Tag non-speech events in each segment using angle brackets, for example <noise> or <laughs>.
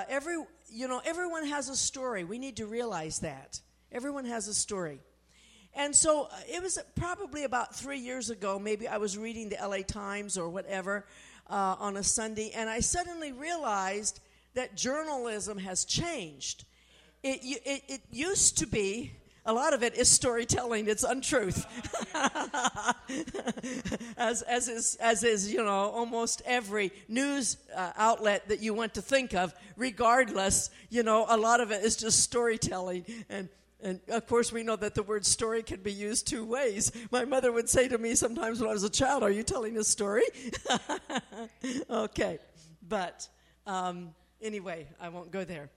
uh, every you know everyone has a story. We need to realize that everyone has a story. And so uh, it was probably about three years ago. Maybe I was reading the LA Times or whatever uh, on a Sunday, and I suddenly realized that journalism has changed. It, it, it used to be a lot of it is storytelling it's untruth <laughs> as, as, is, as is you know almost every news uh, outlet that you want to think of regardless you know a lot of it is just storytelling and and of course, we know that the word story can be used two ways. My mother would say to me sometimes when I was a child, Are you telling a story? <laughs> okay. But um, anyway, I won't go there.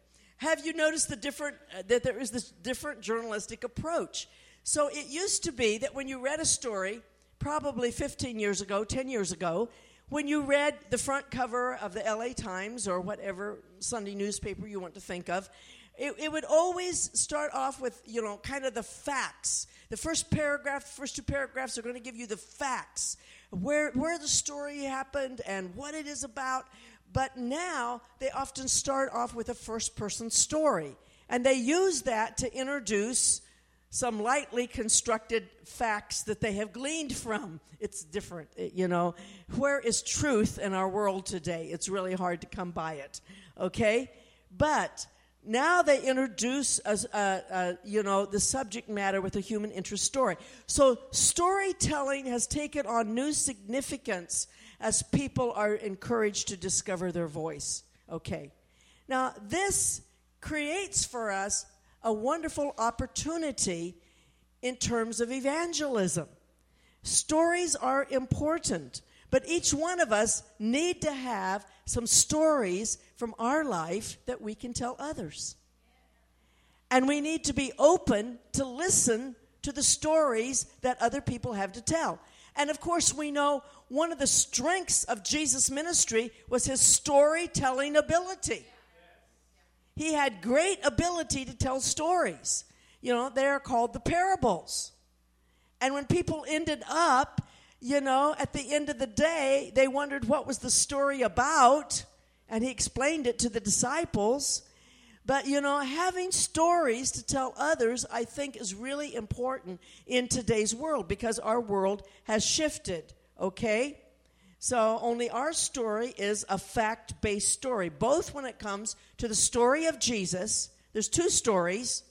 Have you noticed the different, uh, that there is this different journalistic approach? So it used to be that when you read a story, probably 15 years ago, 10 years ago, when you read the front cover of the LA Times or whatever Sunday newspaper you want to think of, it, it, would always start off with, you know, kind of the facts. The first paragraph, the first two paragraphs are going to give you the facts, where, where the story happened and what it is about. But now they often start off with a first person story. And they use that to introduce some lightly constructed facts that they have gleaned from. It's different, eh, you know. Where is truth in our world today? It's really hard to come by it, okay? But now they introduce, a, a, a, you know, the subject matter with a human interest story. So storytelling has taken on new significance as people are encouraged to discover their voice. Okay. Now, this creates for us a wonderful opportunity in terms of evangelism. Stories are important, but each one of us need to have some stories from our life that we can tell others. And we need to be open to listen to the stories that other people have to tell. And of course, we know one of the strengths of Jesus' ministry was his storytelling ability. He had great ability to tell stories. You know, they are called the parables. And when people ended up you know, at the end of the day, they wondered what was the story about, and he explained it to the disciples. But, you know, having stories to tell others, I think, is really important in today's world because our world has shifted, okay? So, only our story is a fact based story, both when it comes to the story of Jesus. There's two stories,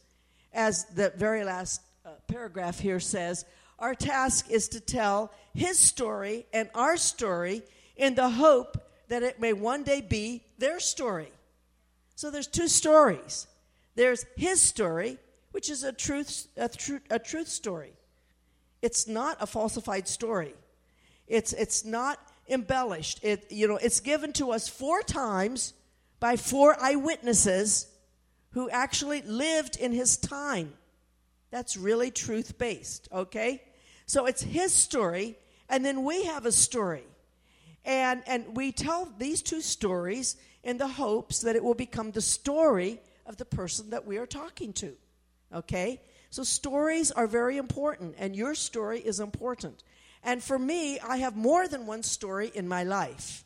as the very last uh, paragraph here says our task is to tell his story and our story in the hope that it may one day be their story. So there's two stories. There's his story, which is a truth, a, tr- a truth story. It's not a falsified story. It's, it's not embellished. It, you know, it's given to us four times by four eyewitnesses who actually lived in his time. That's really truth based, okay? So it's his story, and then we have a story. And, and we tell these two stories in the hopes that it will become the story of the person that we are talking to. Okay? So stories are very important, and your story is important. And for me, I have more than one story in my life,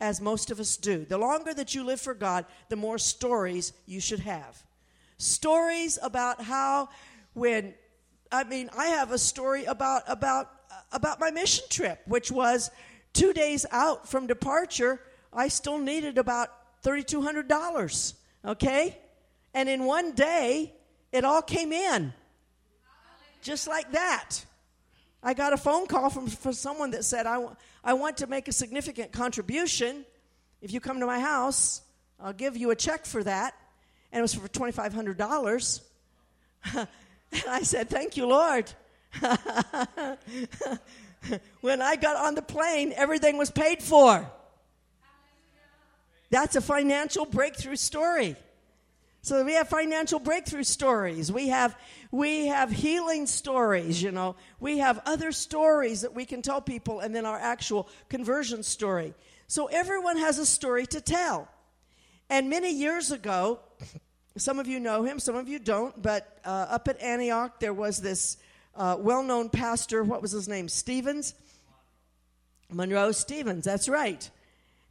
as most of us do. The longer that you live for God, the more stories you should have. Stories about how, when I mean, I have a story about about about my mission trip, which was two days out from departure. I still needed about thirty two hundred dollars. Okay, and in one day, it all came in, just like that. I got a phone call from, from someone that said, I, w- I want to make a significant contribution. If you come to my house, I'll give you a check for that. And it was for $2,500. And <laughs> I said, Thank you, Lord. <laughs> when I got on the plane, everything was paid for. That's a financial breakthrough story. So we have financial breakthrough stories. We have we have healing stories, you know. We have other stories that we can tell people and then our actual conversion story. So everyone has a story to tell. And many years ago, some of you know him, some of you don't, but uh, up at Antioch, there was this uh, well known pastor. What was his name? Stevens? Monroe Stevens, that's right.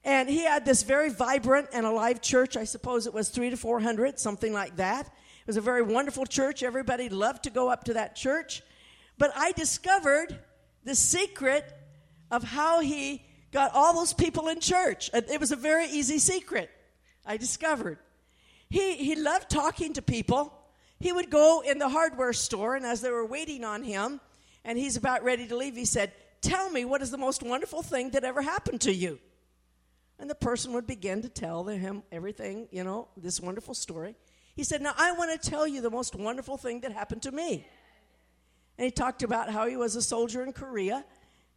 And he had this very vibrant and alive church. I suppose it was three to 400, something like that. It was a very wonderful church. Everybody loved to go up to that church. But I discovered the secret of how he got all those people in church. It was a very easy secret, I discovered. He, he loved talking to people. He would go in the hardware store, and as they were waiting on him, and he's about ready to leave, he said, Tell me what is the most wonderful thing that ever happened to you? And the person would begin to tell him everything, you know, this wonderful story. He said, Now I want to tell you the most wonderful thing that happened to me. And he talked about how he was a soldier in Korea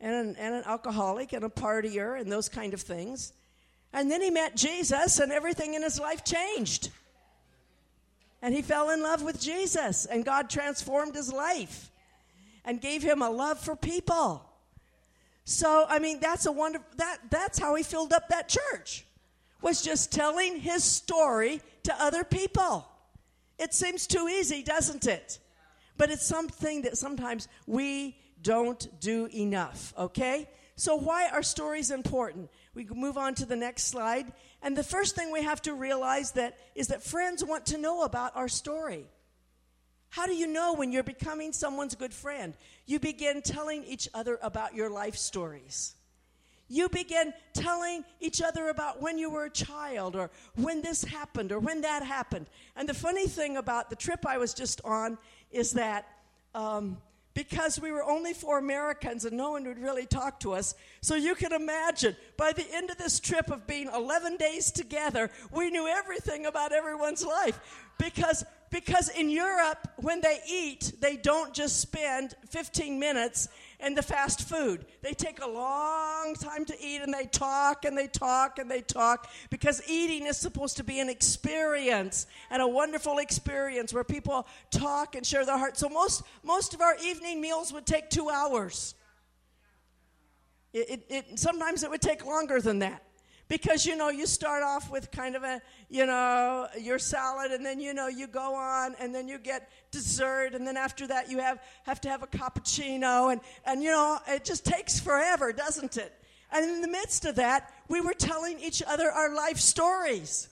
and an, and an alcoholic and a partier and those kind of things. And then he met Jesus, and everything in his life changed. And he fell in love with Jesus, and God transformed his life and gave him a love for people. So, I mean, that's a wonder that that's how he filled up that church. Was just telling his story to other people. It seems too easy, doesn't it? But it's something that sometimes we don't do enough, okay? So, why are stories important? We move on to the next slide. And the first thing we have to realize that is that friends want to know about our story. How do you know when you're becoming someone's good friend? You begin telling each other about your life stories. You begin telling each other about when you were a child or when this happened or when that happened. And the funny thing about the trip I was just on is that um, because we were only four Americans and no one would really talk to us. So you can imagine, by the end of this trip of being 11 days together, we knew everything about everyone's life. Because, because in Europe, when they eat, they don't just spend 15 minutes in the fast food. They take a long time to eat and they talk and they talk and they talk because eating is supposed to be an experience and a wonderful experience where people talk and share their heart. So most most of our evening meals would take 2 hours. It, it, it sometimes it would take longer than that because you know you start off with kind of a you know your salad and then you know you go on and then you get dessert and then after that you have have to have a cappuccino and and you know it just takes forever doesn't it? And in the midst of that we were telling each other our life stories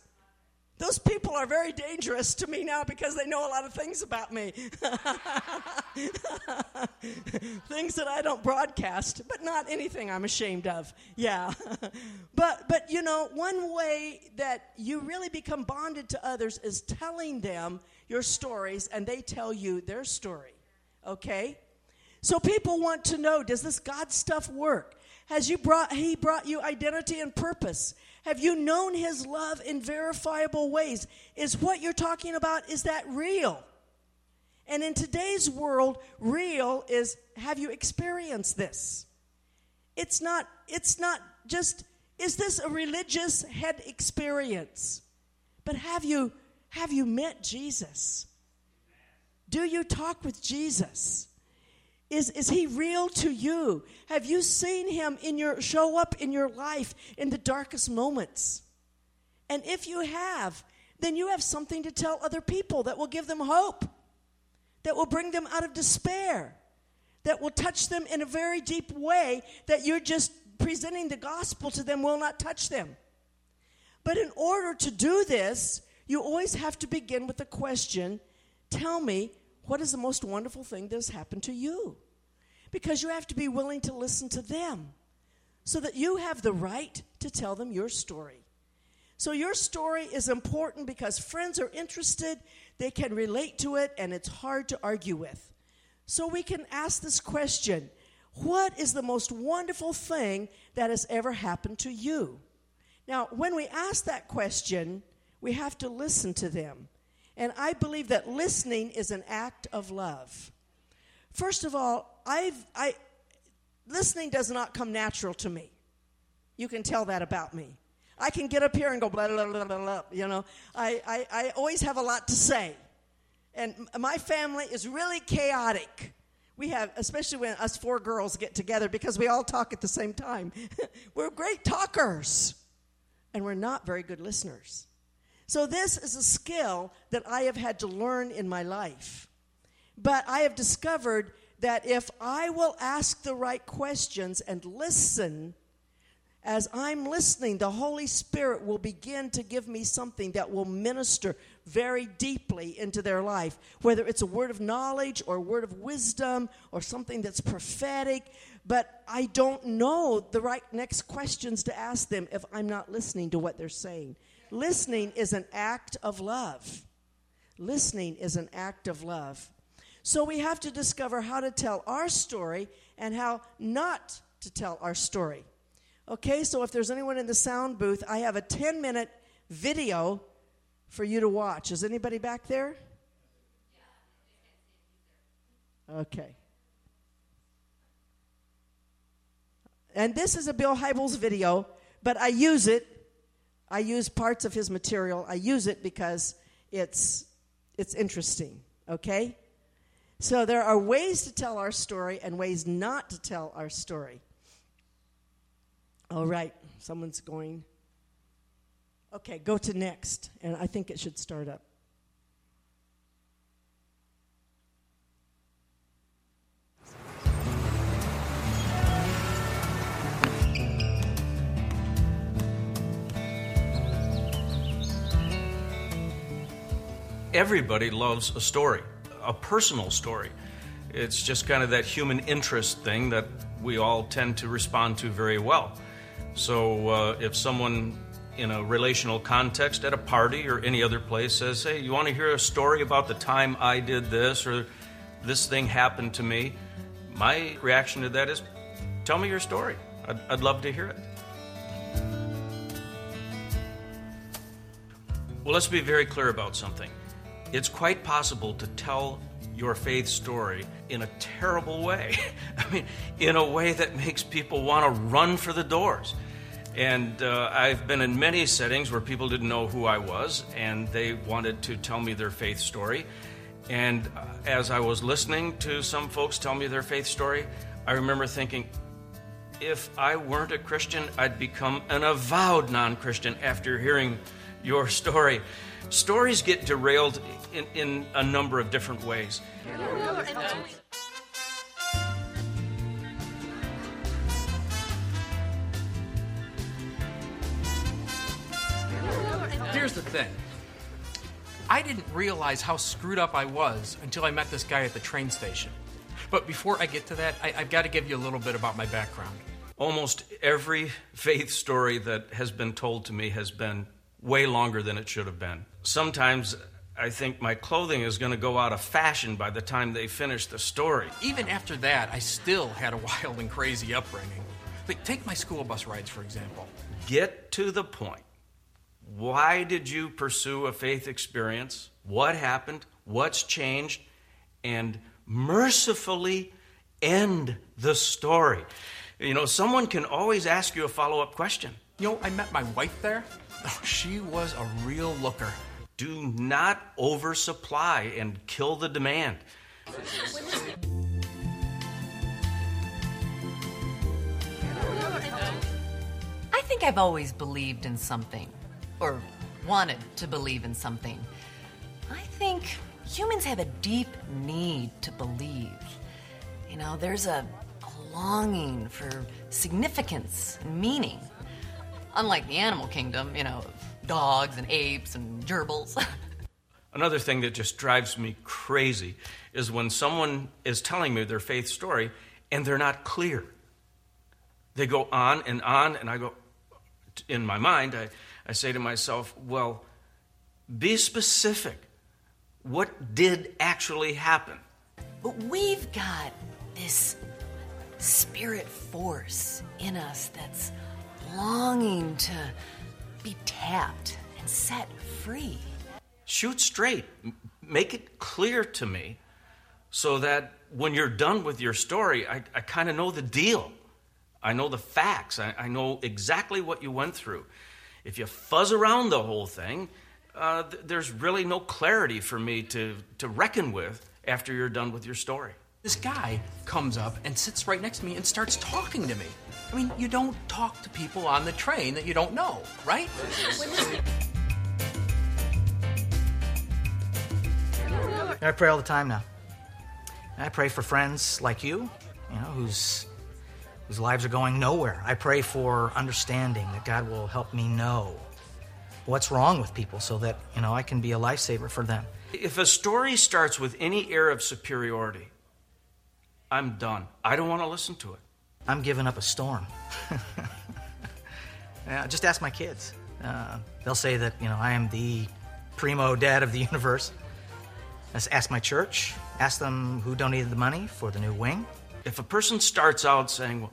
those people are very dangerous to me now because they know a lot of things about me. <laughs> things that I don't broadcast, but not anything I'm ashamed of. Yeah. <laughs> but but you know, one way that you really become bonded to others is telling them your stories and they tell you their story. Okay? So people want to know, does this God stuff work? Has you brought he brought you identity and purpose? Have you known his love in verifiable ways? Is what you're talking about, is that real? And in today's world, real is have you experienced this? It's not, it's not just, is this a religious head experience? But have you have you met Jesus? Do you talk with Jesus? Is, is he real to you? Have you seen him in your show up in your life in the darkest moments? And if you have, then you have something to tell other people that will give them hope, that will bring them out of despair, that will touch them in a very deep way that you're just presenting the gospel to them will not touch them. But in order to do this, you always have to begin with the question Tell me, what is the most wonderful thing that has happened to you? Because you have to be willing to listen to them so that you have the right to tell them your story. So, your story is important because friends are interested, they can relate to it, and it's hard to argue with. So, we can ask this question What is the most wonderful thing that has ever happened to you? Now, when we ask that question, we have to listen to them. And I believe that listening is an act of love. First of all, I've, I, listening does not come natural to me. You can tell that about me. I can get up here and go blah, blah, blah, blah, blah. You know, I, I, I always have a lot to say. And my family is really chaotic. We have, especially when us four girls get together because we all talk at the same time. <laughs> we're great talkers, and we're not very good listeners. So, this is a skill that I have had to learn in my life. But I have discovered that if I will ask the right questions and listen, as I'm listening, the Holy Spirit will begin to give me something that will minister very deeply into their life, whether it's a word of knowledge or a word of wisdom or something that's prophetic. But I don't know the right next questions to ask them if I'm not listening to what they're saying. Listening is an act of love. Listening is an act of love. So we have to discover how to tell our story and how not to tell our story. Okay, so if there's anyone in the sound booth, I have a 10 minute video for you to watch. Is anybody back there? Okay. And this is a Bill Hybels video, but I use it. I use parts of his material. I use it because it's it's interesting, okay? So there are ways to tell our story and ways not to tell our story. All right, someone's going. Okay, go to next, and I think it should start up. Everybody loves a story, a personal story. It's just kind of that human interest thing that we all tend to respond to very well. So uh, if someone in a relational context at a party or any other place says, Hey, you want to hear a story about the time I did this or this thing happened to me? My reaction to that is, Tell me your story. I'd, I'd love to hear it. Well, let's be very clear about something. It's quite possible to tell your faith story in a terrible way. <laughs> I mean, in a way that makes people want to run for the doors. And uh, I've been in many settings where people didn't know who I was and they wanted to tell me their faith story. And uh, as I was listening to some folks tell me their faith story, I remember thinking, if I weren't a Christian, I'd become an avowed non Christian after hearing your story. Stories get derailed in, in a number of different ways. Here's the thing. I didn't realize how screwed up I was until I met this guy at the train station. But before I get to that, I, have got to give you a little bit about my background. Almost every faith story that has been told to me has been way longer than it should have been. Sometimes I think my clothing is going to go out of fashion by the time they finish the story. Even after that, I still had a <laughs> wild and crazy upbringing. Like, take my school bus rides, for example. Get to the point. Why did you pursue a faith experience? What happened? What's changed? And mercifully end the story. You know, someone can always ask you a follow up question. You know, I met my wife there. Oh, she was a real looker. Do not oversupply and kill the demand. I think I've always believed in something, or wanted to believe in something. I think humans have a deep need to believe. You know, there's a, a longing for significance and meaning. Unlike the animal kingdom, you know, dogs and apes and gerbils. <laughs> Another thing that just drives me crazy is when someone is telling me their faith story and they're not clear. They go on and on, and I go, in my mind, I, I say to myself, well, be specific. What did actually happen? But we've got this spirit force in us that's longing to be tapped and set free. Shoot straight. Make it clear to me so that when you're done with your story, I, I kind of know the deal. I know the facts. I, I, know exactly what you went through. If you fuzz around the whole thing, uh, th- there's really no clarity for me to, to reckon with after you're done with your story. This guy comes up and sits right next to me and starts talking to me. I mean, you don't talk to people on the train that you don't know, right? I pray all the time now. I pray for friends like you, you know, whose whose lives are going nowhere. I pray for understanding that God will help me know what's wrong with people so that, you know, I can be a lifesaver for them. If a story starts with any air of superiority, I'm done. I don't want to listen to it. I'm giving up a storm. <laughs> yeah, just ask my kids. Uh, they'll say that, you know, I am the primo dad of the <laughs> universe. Let's ask my church. Ask them who donated the money for the new wing. If a person starts out saying, well,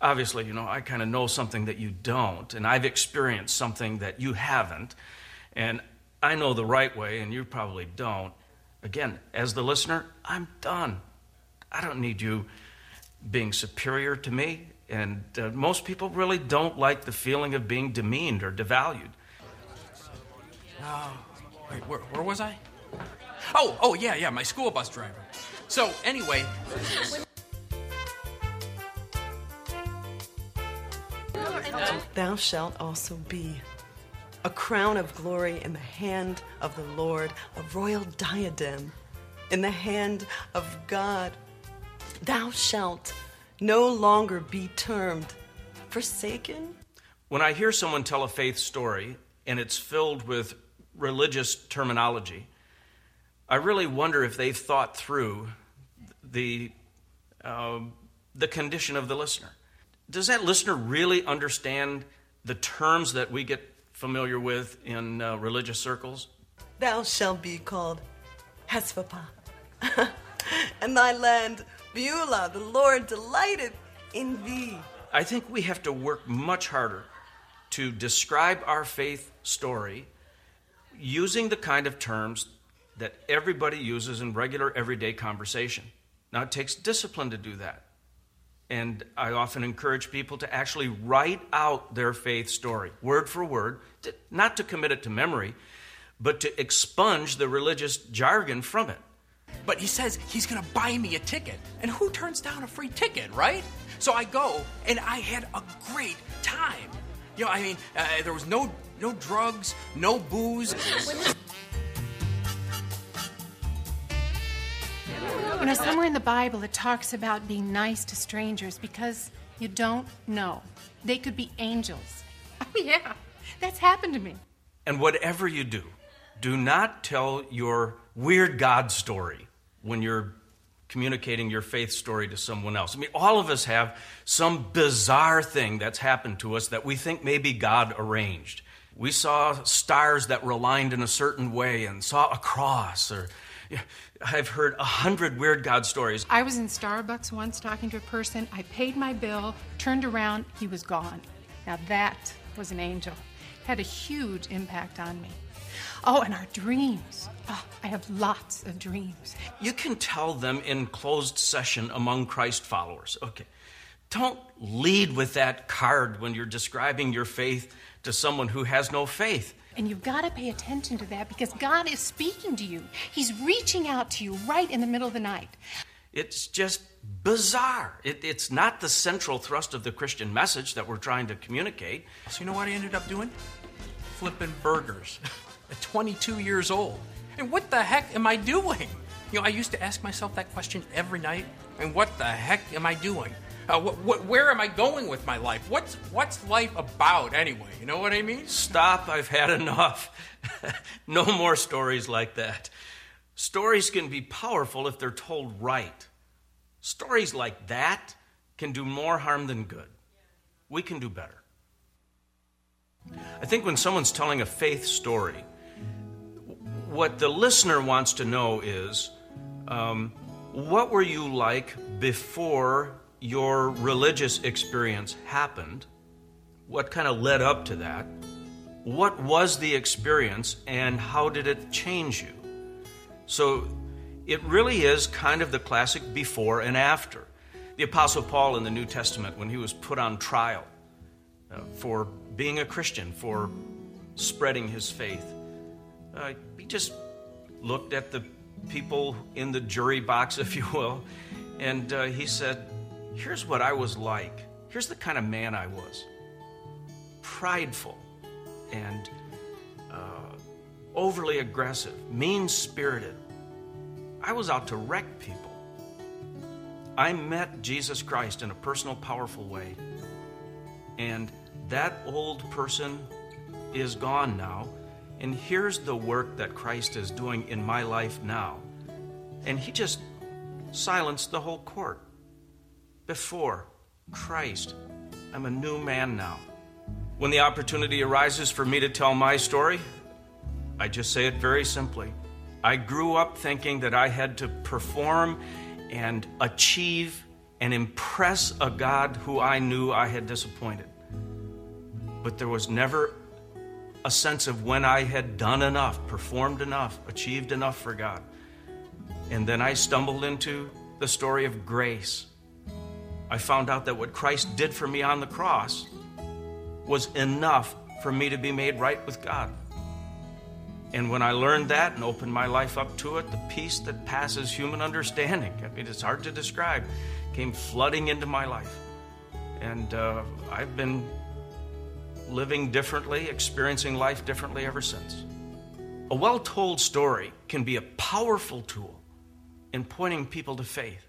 obviously, you know, I kind of know something that you don't, and I've experienced something that you haven't, and I know the right way and you probably don't. Again, as the listener, I'm done. I don't need you being superior to me. And uh, most people really don't like the feeling of being demeaned or devalued. Oh, wait, where, where was I? Oh, oh, yeah, yeah, my school bus driver. So, anyway. Thou shalt also be a crown of glory in the hand of the Lord, a royal diadem in the hand of God. Thou shalt no longer be termed forsaken. When I hear someone tell a faith story and it's filled with religious terminology, I really wonder if they've thought through the, uh, the condition of the listener. Does that listener really understand the terms that we get familiar with in uh, religious circles? Thou shalt be called Hephzibah, <laughs> and thy land Beulah. The Lord delighteth in thee. I think we have to work much harder to describe our faith story using the kind of terms that everybody uses in regular everyday conversation. Now, it takes discipline to do that. And I often encourage people to actually write out their faith story, word for word, not to commit it to memory, but to expunge the religious jargon from it. But he says he's going to buy me a ticket. And who turns down a free ticket, right? So I go, and I had a great time. You know, I mean, uh, there was no no drugs, no booze. You know, somewhere in the Bible it talks about being nice to strangers because you don't know. They could be angels. <laughs> Oh, yeah, that's happened to me. And whatever you do, do not tell your weird God story when you're communicating your faith story to someone else. I mean, all of us have some bizarre thing that's happened to us that we think maybe God arranged. We saw stars that were aligned in a certain way and saw a cross or I've heard a hundred weird God stories. I was in Starbucks once talking to a person. I paid my bill, turned around, he was gone. Now that was an angel. Had a huge impact on me. Oh, and our dreams. Oh, I have lots of dreams. You can tell them in closed session among Christ followers. Okay. Don't lead with that card when you're describing your faith to someone who has no faith. And you've got to pay attention to that because God is speaking to you. He's reaching out to you right in the middle of the night. It's just bizarre. It, it's not the central thrust of the Christian message that we're trying to communicate. So, you know what I ended up doing? Flipping burgers <laughs> at 22 years old. And what the heck am I doing? You know, I used to ask myself that question every night. And what the heck am I doing? Uh, wh- wh- where am I going with my life? What's what's life about anyway? You know what I mean? Stop! I've had enough. <laughs> no more stories like that. Stories can be powerful if they're told right. Stories like that can do more harm than good. We can do better. I think when someone's telling a faith story, what the listener wants to know is um, what were you like before your religious experience happened? What kind of led up to that? What was the experience and how did it change you? So it really is kind of the classic before and after. The Apostle Paul in the New Testament, when he was put on trial uh, for being a Christian, for spreading his faith, uh, he just looked at the people in the jury box, <laughs> if you will, and uh, he said, Here's what I was like. Here's the kind of man I was prideful and uh, overly aggressive, mean spirited. I was out to wreck people. I met Jesus Christ in a personal, powerful way. And that old person is gone now. And here's the work that Christ is doing in my life now. And he just silenced the whole court. Before Christ, I'm a new man now. When the opportunity arises for me to tell my story, I just say it very simply. I grew up thinking that I had to perform and achieve and impress a God who I knew I had disappointed. But there was never a sense of when I had done enough, performed enough, achieved enough for God. And then I stumbled into the story of grace. I found out that what Christ did for me on the cross was enough for me to be made right with God. And when I learned that and opened my life up to it, the peace that passes human understanding, I mean, it's hard to describe, came flooding into my life. And uh, I've been living differently, experiencing life differently ever since. A well told story can be a powerful tool in pointing people to faith.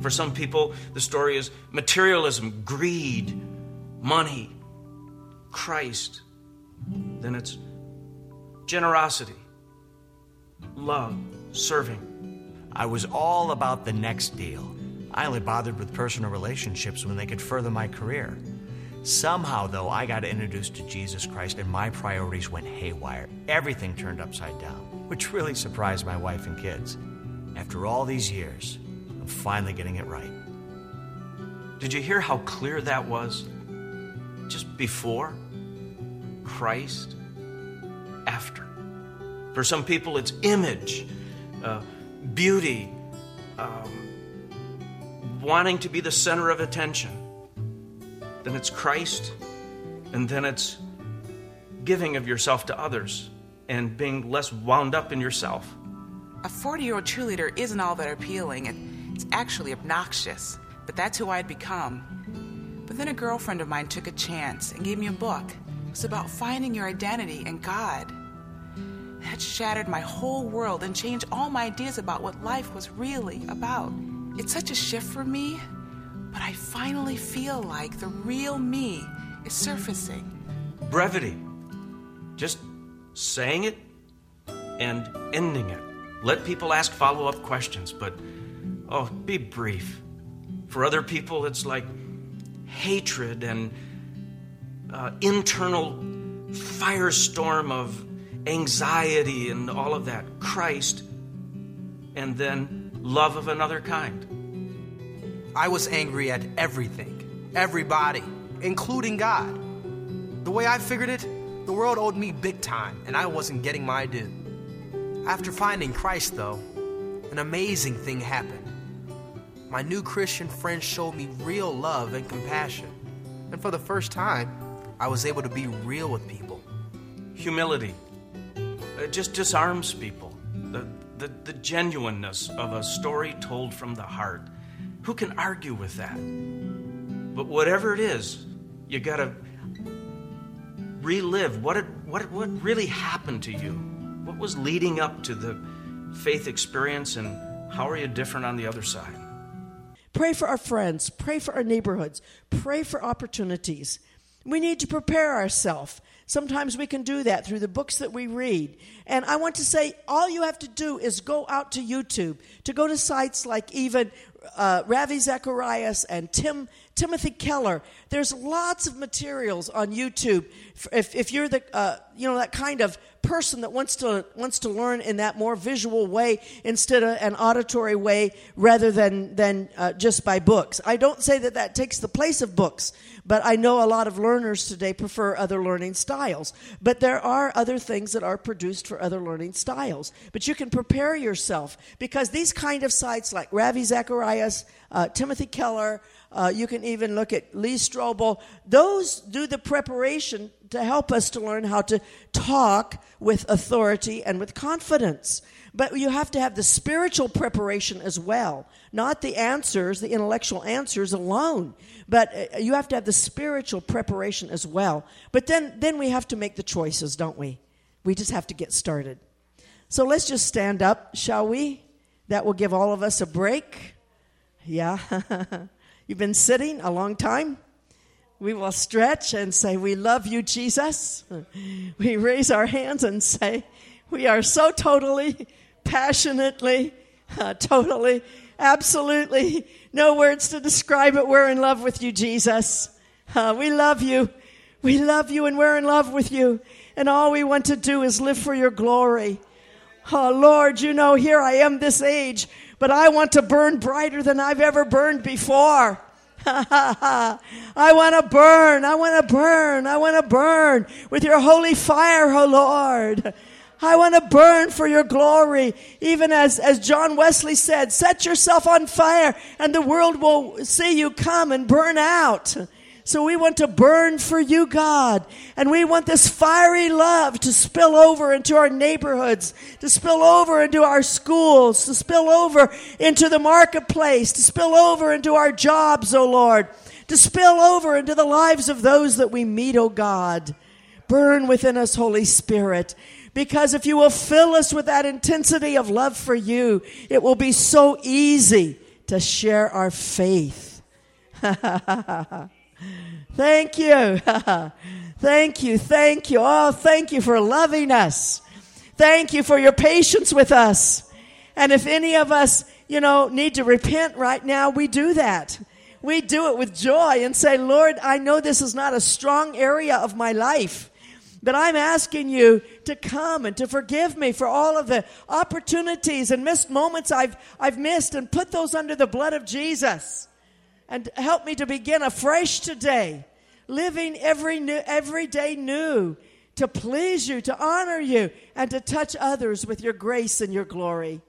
For some people, the story is materialism, greed, money, Christ. Then it's generosity, love, serving. I was all about the next deal. I only bothered with personal relationships when they could further my career. Somehow, though, I got introduced to Jesus Christ and my priorities went haywire. Everything turned upside down, which really surprised my wife and kids. After all these years, I'm finally getting it right. Did you hear how clear that was? Just before, Christ, after. For some people, it's image, uh, beauty, um, wanting to be the center of attention. Then it's Christ, and then it's giving of yourself to others and being less wound up in yourself. A 40 year old cheerleader isn't all that appealing. It's actually obnoxious, but that's who I'd become. But then a girlfriend of mine took a chance and gave me a book. It was about finding your identity in God. That shattered my whole world and changed all my ideas about what life was really about. It's such a shift for me, but I finally feel like the real me is surfacing. Brevity. Just saying it and ending it. Let people ask follow up questions, but oh, be brief. For other people, it's like hatred and uh, internal firestorm of anxiety and all of that. Christ, and then love of another kind. I was angry at everything, everybody, including God. The way I figured it, the world owed me big time, and I wasn't getting my due. After finding Christ, though, an amazing thing happened. My new Christian friends showed me real love and compassion, and for the first time, I was able to be real with people. Humility. It just disarms people. The, the, the genuineness of a story told from the heart. Who can argue with that? But whatever it is, you got to relive what, it, what, what really happened to you. What was leading up to the faith experience, and how are you different on the other side? Pray for our friends. Pray for our neighborhoods. Pray for opportunities. We need to prepare ourselves. Sometimes we can do that through the books that we read. And I want to say, all you have to do is go out to YouTube, to go to sites like even uh, Ravi Zacharias and Tim Timothy Keller. There's lots of materials on YouTube. If, if you're the uh, you know that kind of person that wants to wants to learn in that more visual way instead of an auditory way, rather than than uh, just by books. I don't say that that takes the place of books, but I know a lot of learners today prefer other learning styles. But there are other things that are produced for other learning styles. But you can prepare yourself because these kind of sites like Ravi Zacharias, uh, Timothy Keller. Uh, you can even look at Lee Strobel. Those do the preparation to help us to learn how to talk with authority and with confidence. But you have to have the spiritual preparation as well, not the answers, the intellectual answers alone. But uh, you have to have the spiritual preparation as well. But then, then we have to make the choices, don't we? We just have to get started. So let's just stand up, shall we? That will give all of us a break. Yeah. <laughs> You've been sitting a long time. We will stretch and say, We love you, Jesus. <laughs> We raise our hands and say, We are so totally, passionately, <laughs> uh, totally, absolutely, no words to describe it. We're in love with you, Jesus. Uh, we love you. We love you and we're in love with you. And all we want to do is live for your glory. Oh, Lord, you know, here I am this age, but I want to burn brighter than I've ever burned before. <laughs> I want to burn. I want to burn. I want to burn with your holy fire, oh Lord. I want to burn for your glory. Even as, as John Wesley said, set yourself on fire and the world will see you come and burn out. So we want to burn for you, God. And we want this fiery love to spill over into our neighborhoods, to spill over into our schools, to spill over into the marketplace, to spill over into our jobs, O oh Lord, to spill over into the lives of those that we meet, O oh God. Burn within us, Holy Spirit. Because if you will fill us with that intensity of love for you, it will be so easy to share our faith. <laughs> Thank you. <laughs> thank you. Thank you. Oh, thank you for loving us. Thank you for your patience with us. And if any of us, you know, need to repent right now, we do that. We do it with joy and say, Lord, I know this is not a strong area of my life, but I'm asking you to come and to forgive me for all of the opportunities and missed moments I've, I've missed and put those under the blood of Jesus and help me to begin afresh today, living every new, every day new to please you, to honor you, and to touch others with your grace and your glory.